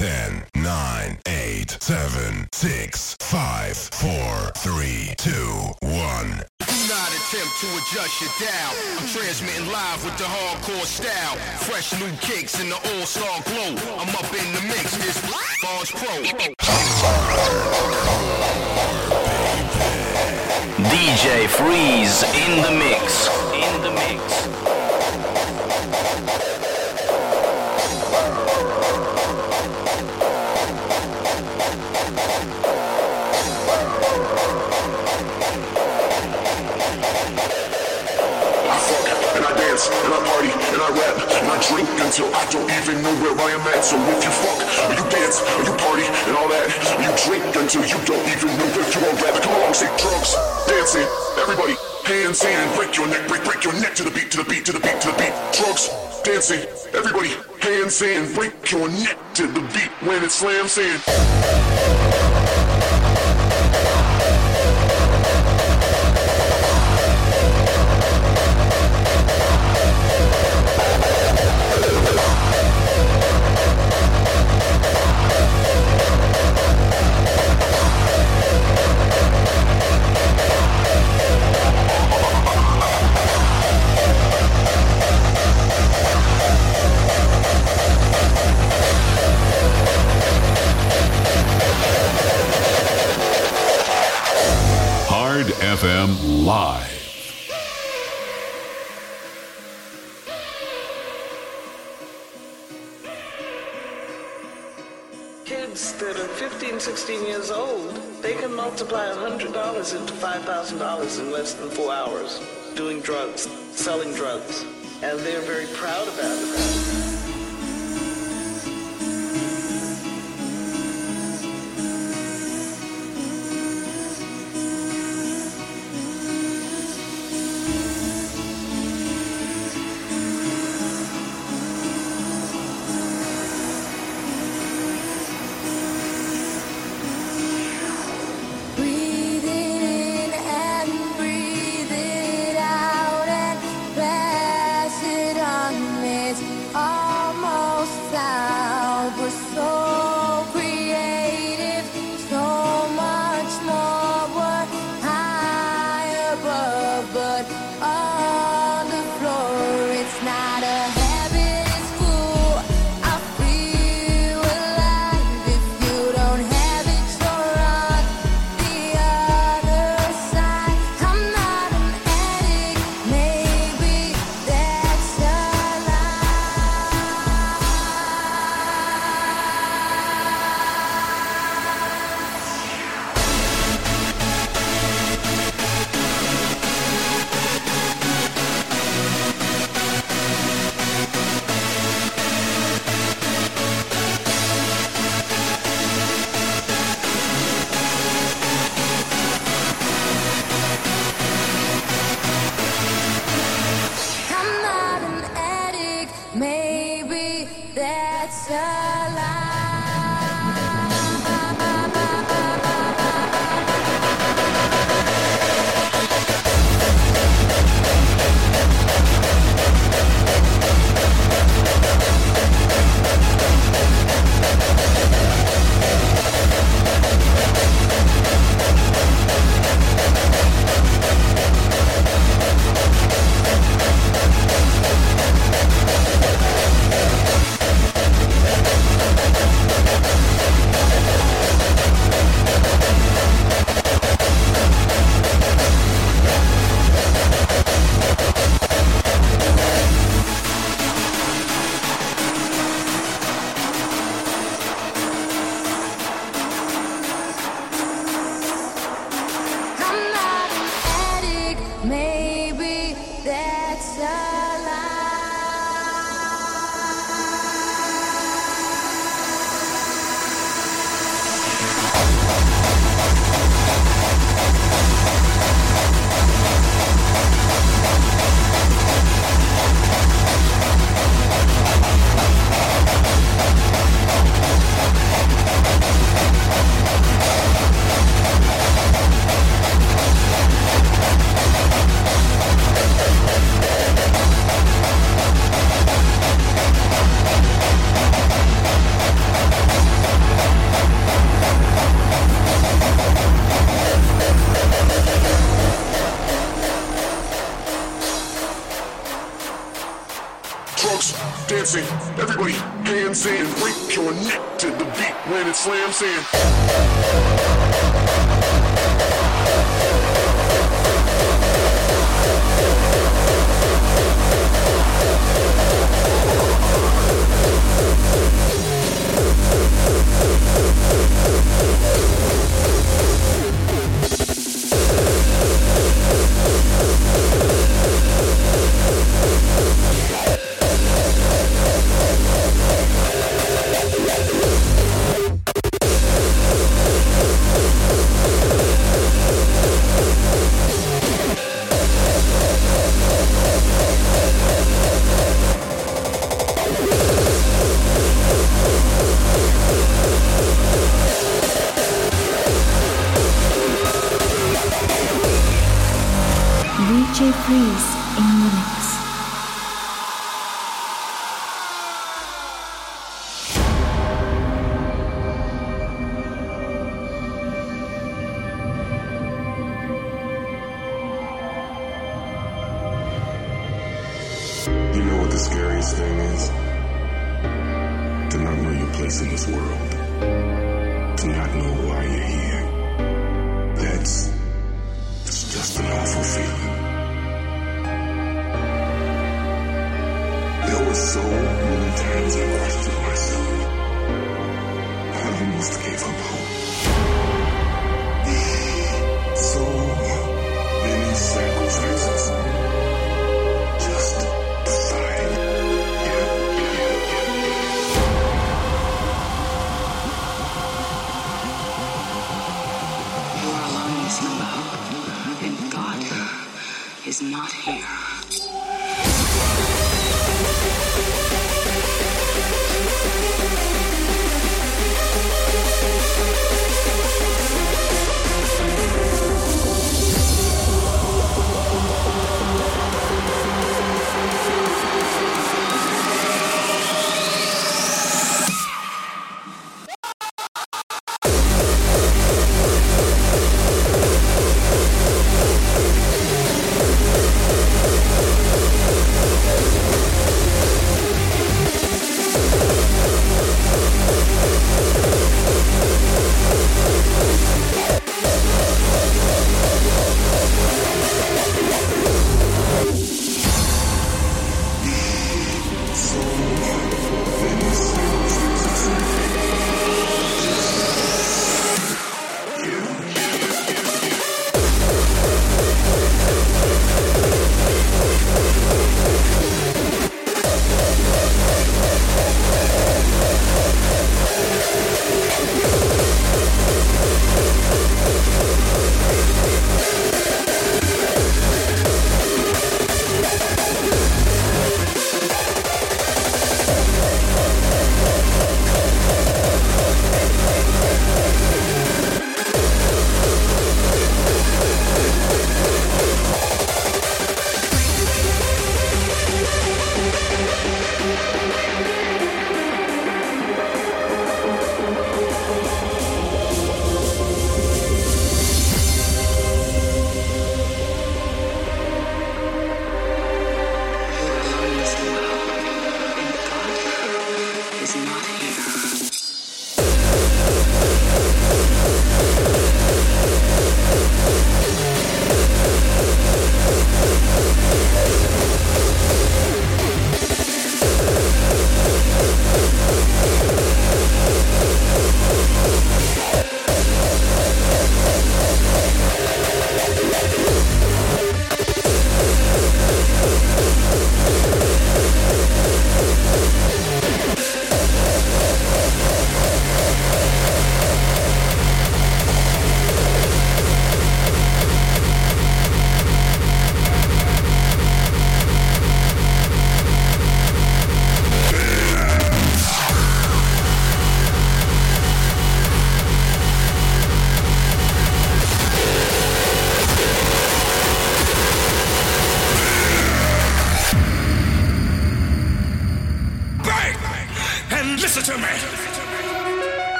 10, 9, 8, 7, 6, 5, 4, 3, 2, 1. Do not attempt to adjust your dial. I'm transmitting live with the hardcore style. Fresh new kicks in the all-star glow. I'm up in the mix. This Bars Pro. DJ Freeze in the mix. In the mix. And I and party, and I rap, and I drink until I don't even know where I am at. So if you fuck, you dance, or you party, and all that, you drink until you don't even know where you are at. Come along, say drugs, dancing, everybody, hands in, break your neck, break, break your neck to the beat, to the beat, to the beat, to the beat. Drugs, dancing, everybody, hands in, break your neck to the beat when it slams in. FM Live. Kids that are 15, 16 years old, they can multiply $100 into $5,000 in less than four hours doing drugs, selling drugs. And they're very proud about it.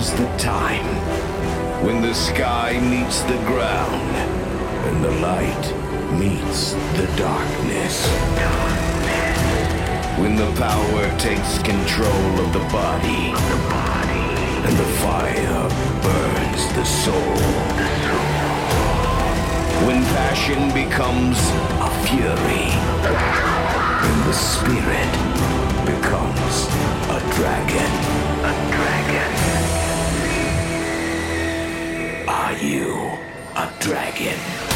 Is the time when the sky meets the ground and the light meets the darkness. When the power takes control of the body and the fire burns the soul. When passion becomes a fury and the spirit becomes a dragon. Are you a dragon.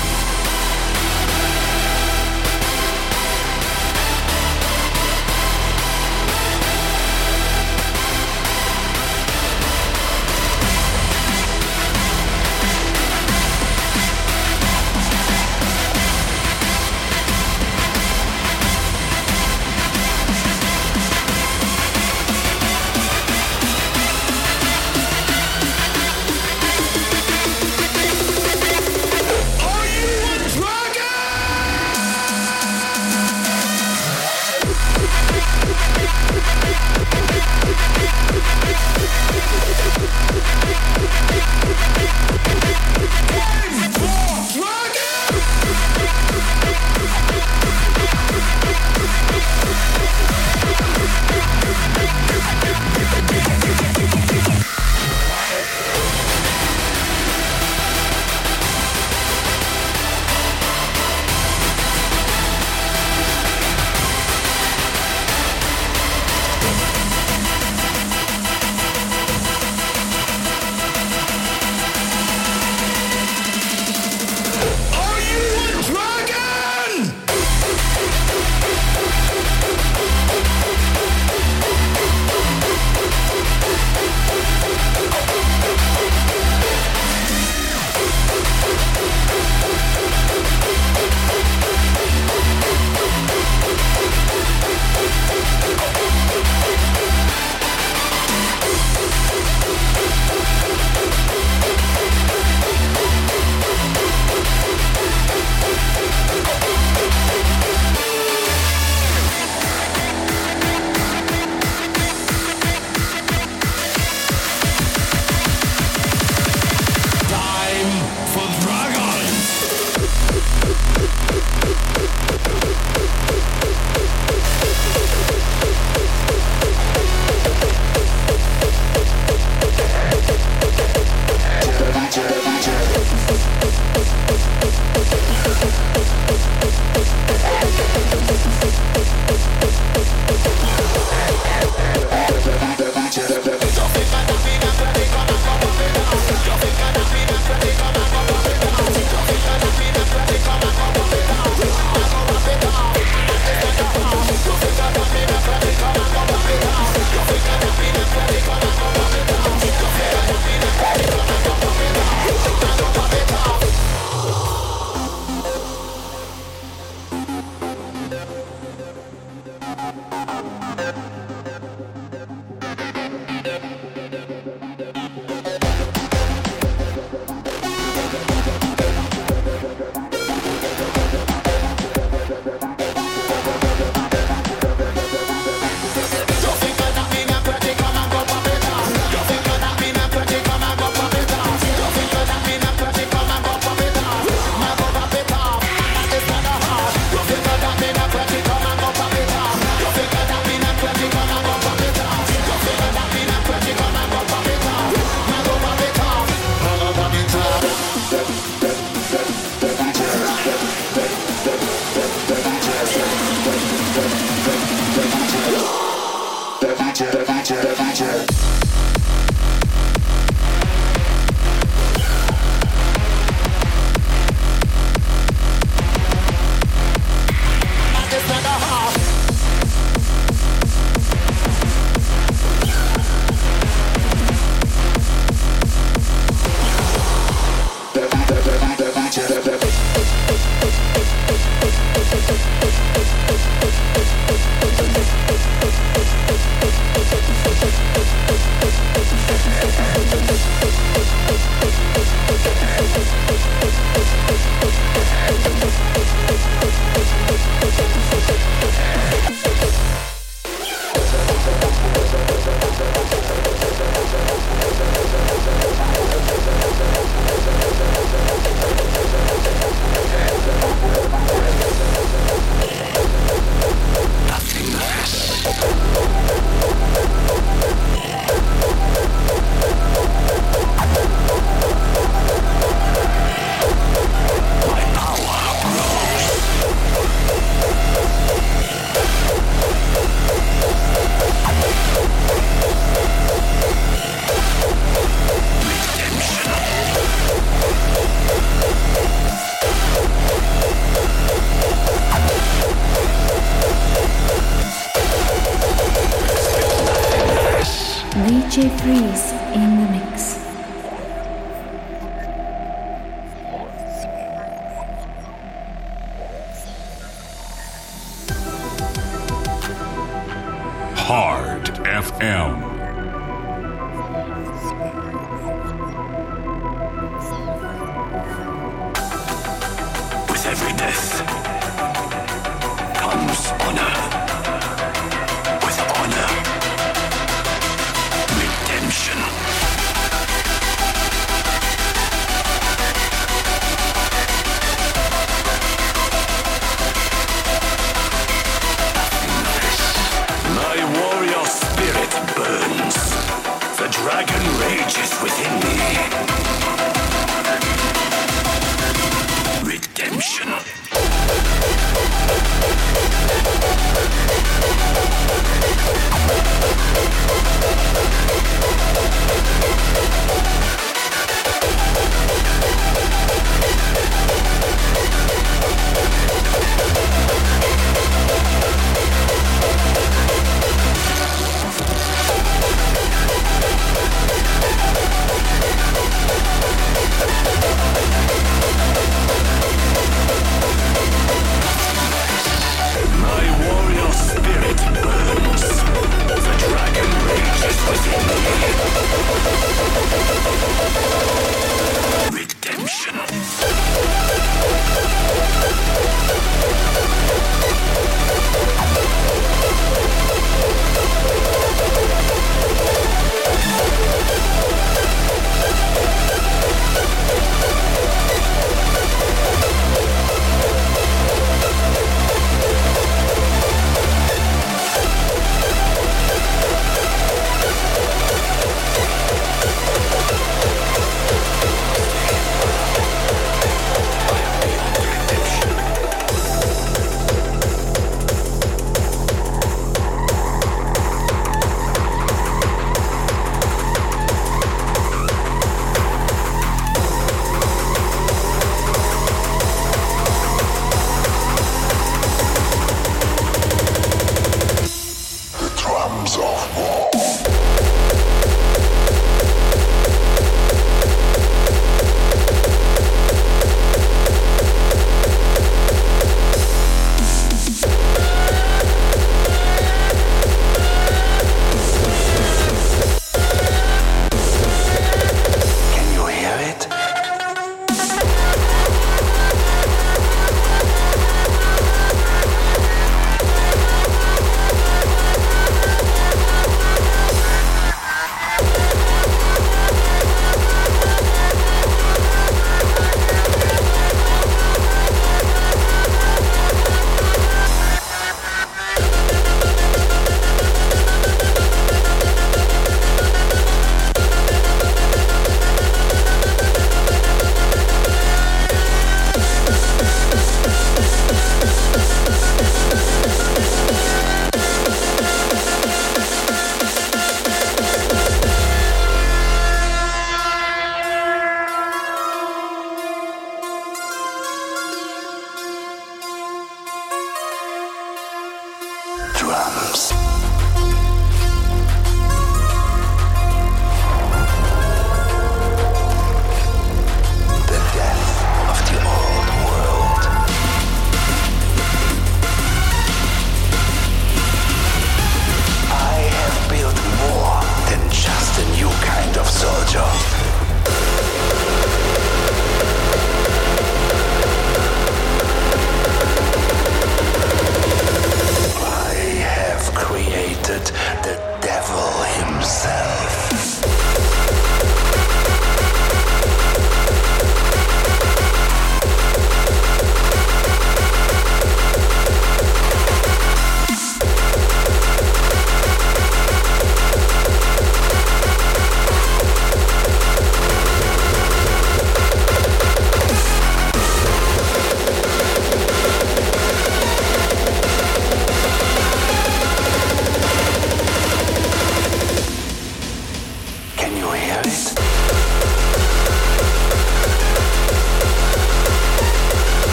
DJ Freeze in the mix.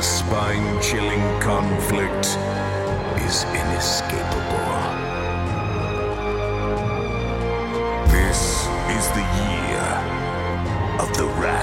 The spine chilling conflict is inescapable. This is the year of the wrath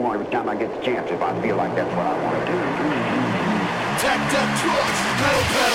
want every time I get the chance. If I feel like that's what I want to do. Tech Death Trucks,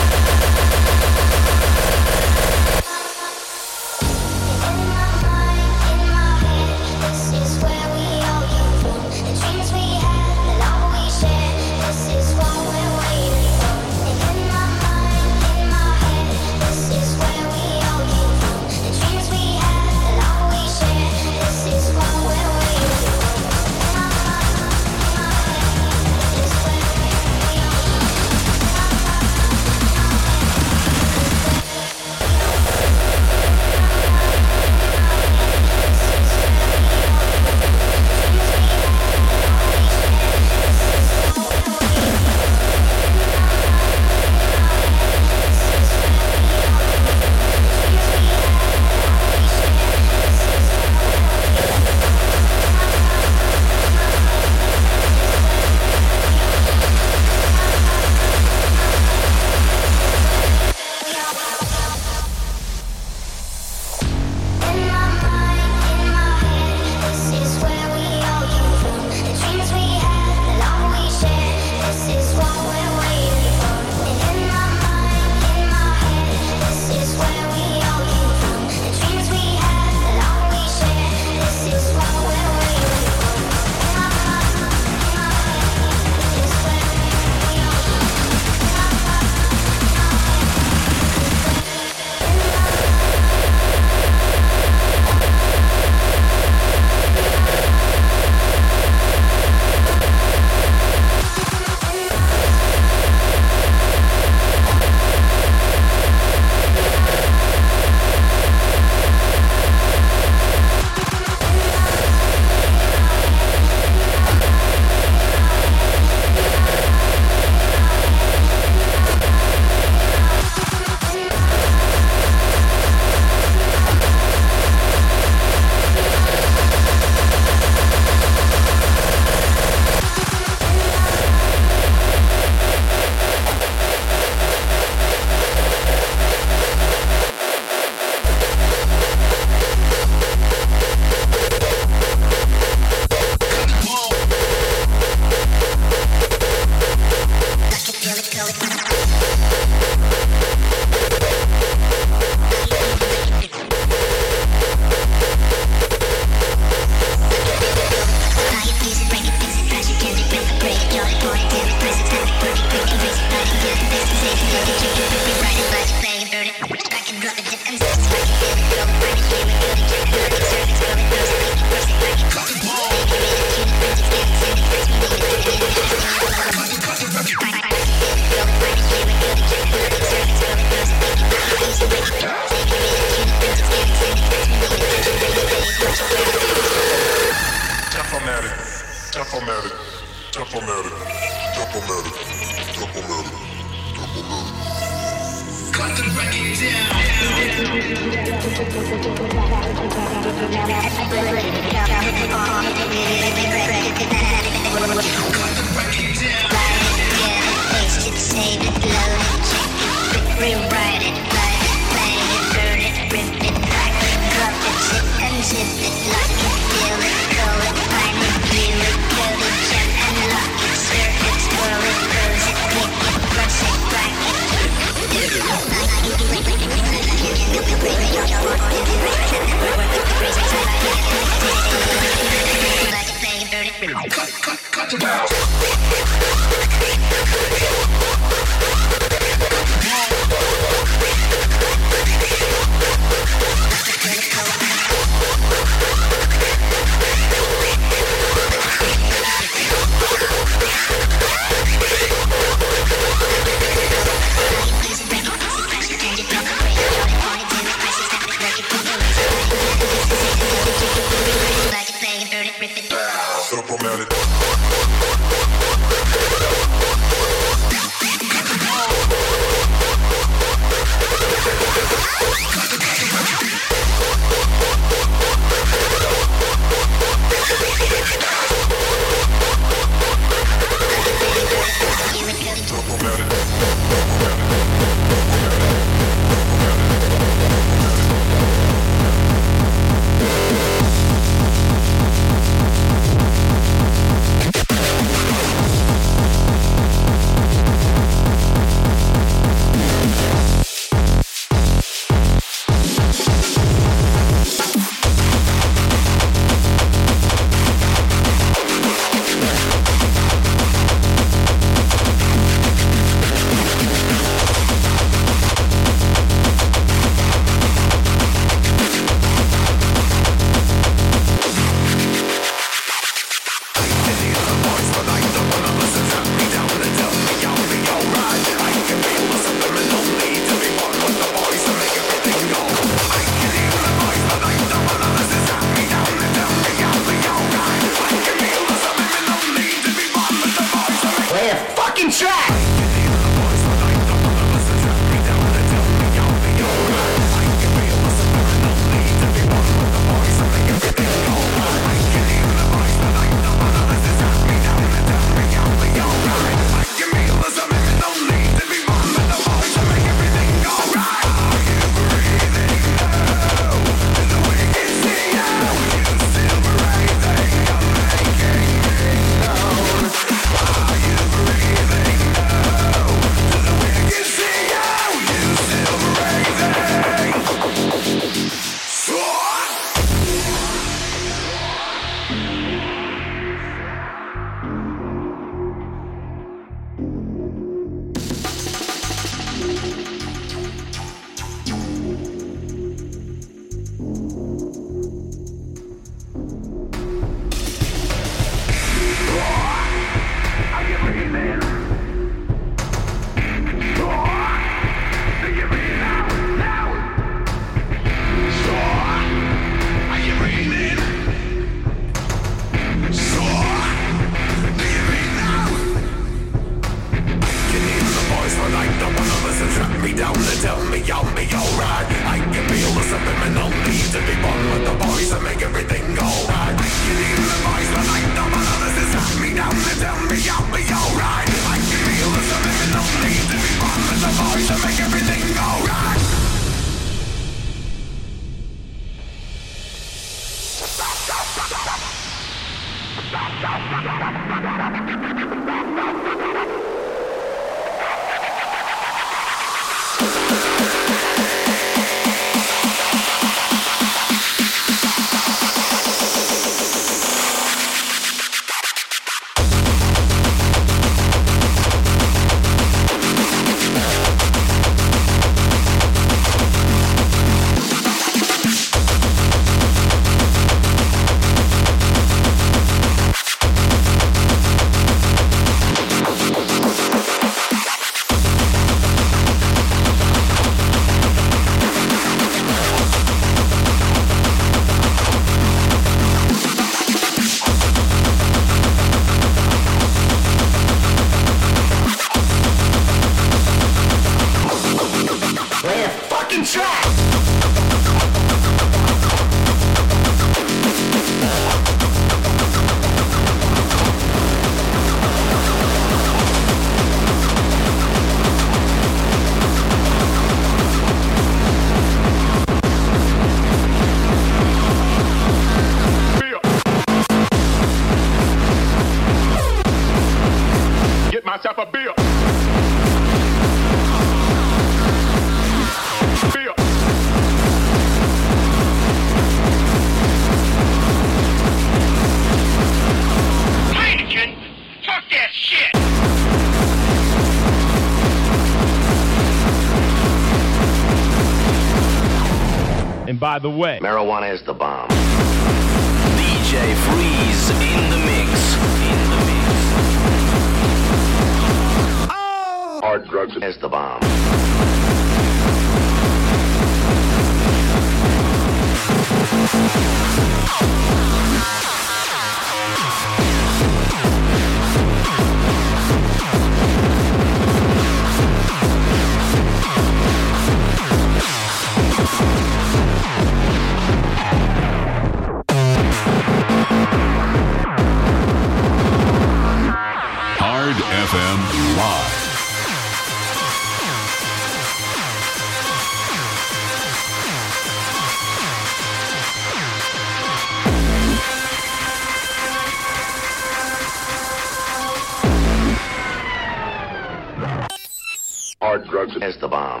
drugs is the bomb.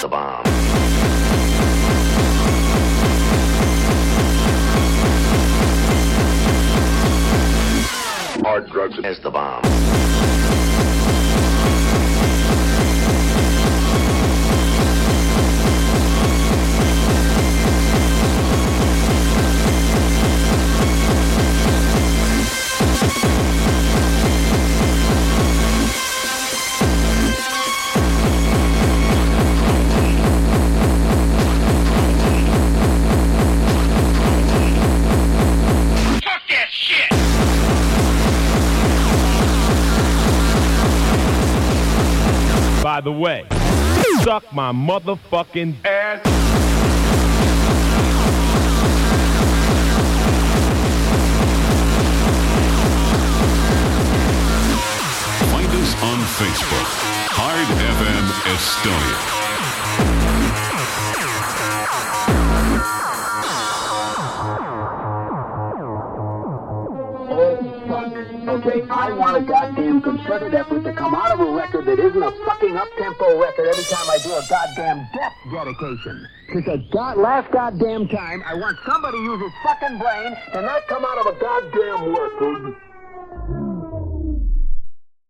The bomb. hard drugs is the bomb. The way, suck my motherfucking ass. Find us on Facebook. Hard FM Estonia. I want a goddamn concerted effort to come out of a record that isn't a fucking up-tempo record every time I do a goddamn death dedication. Because the god- last goddamn time, I want somebody to use his fucking brain and not come out of a goddamn record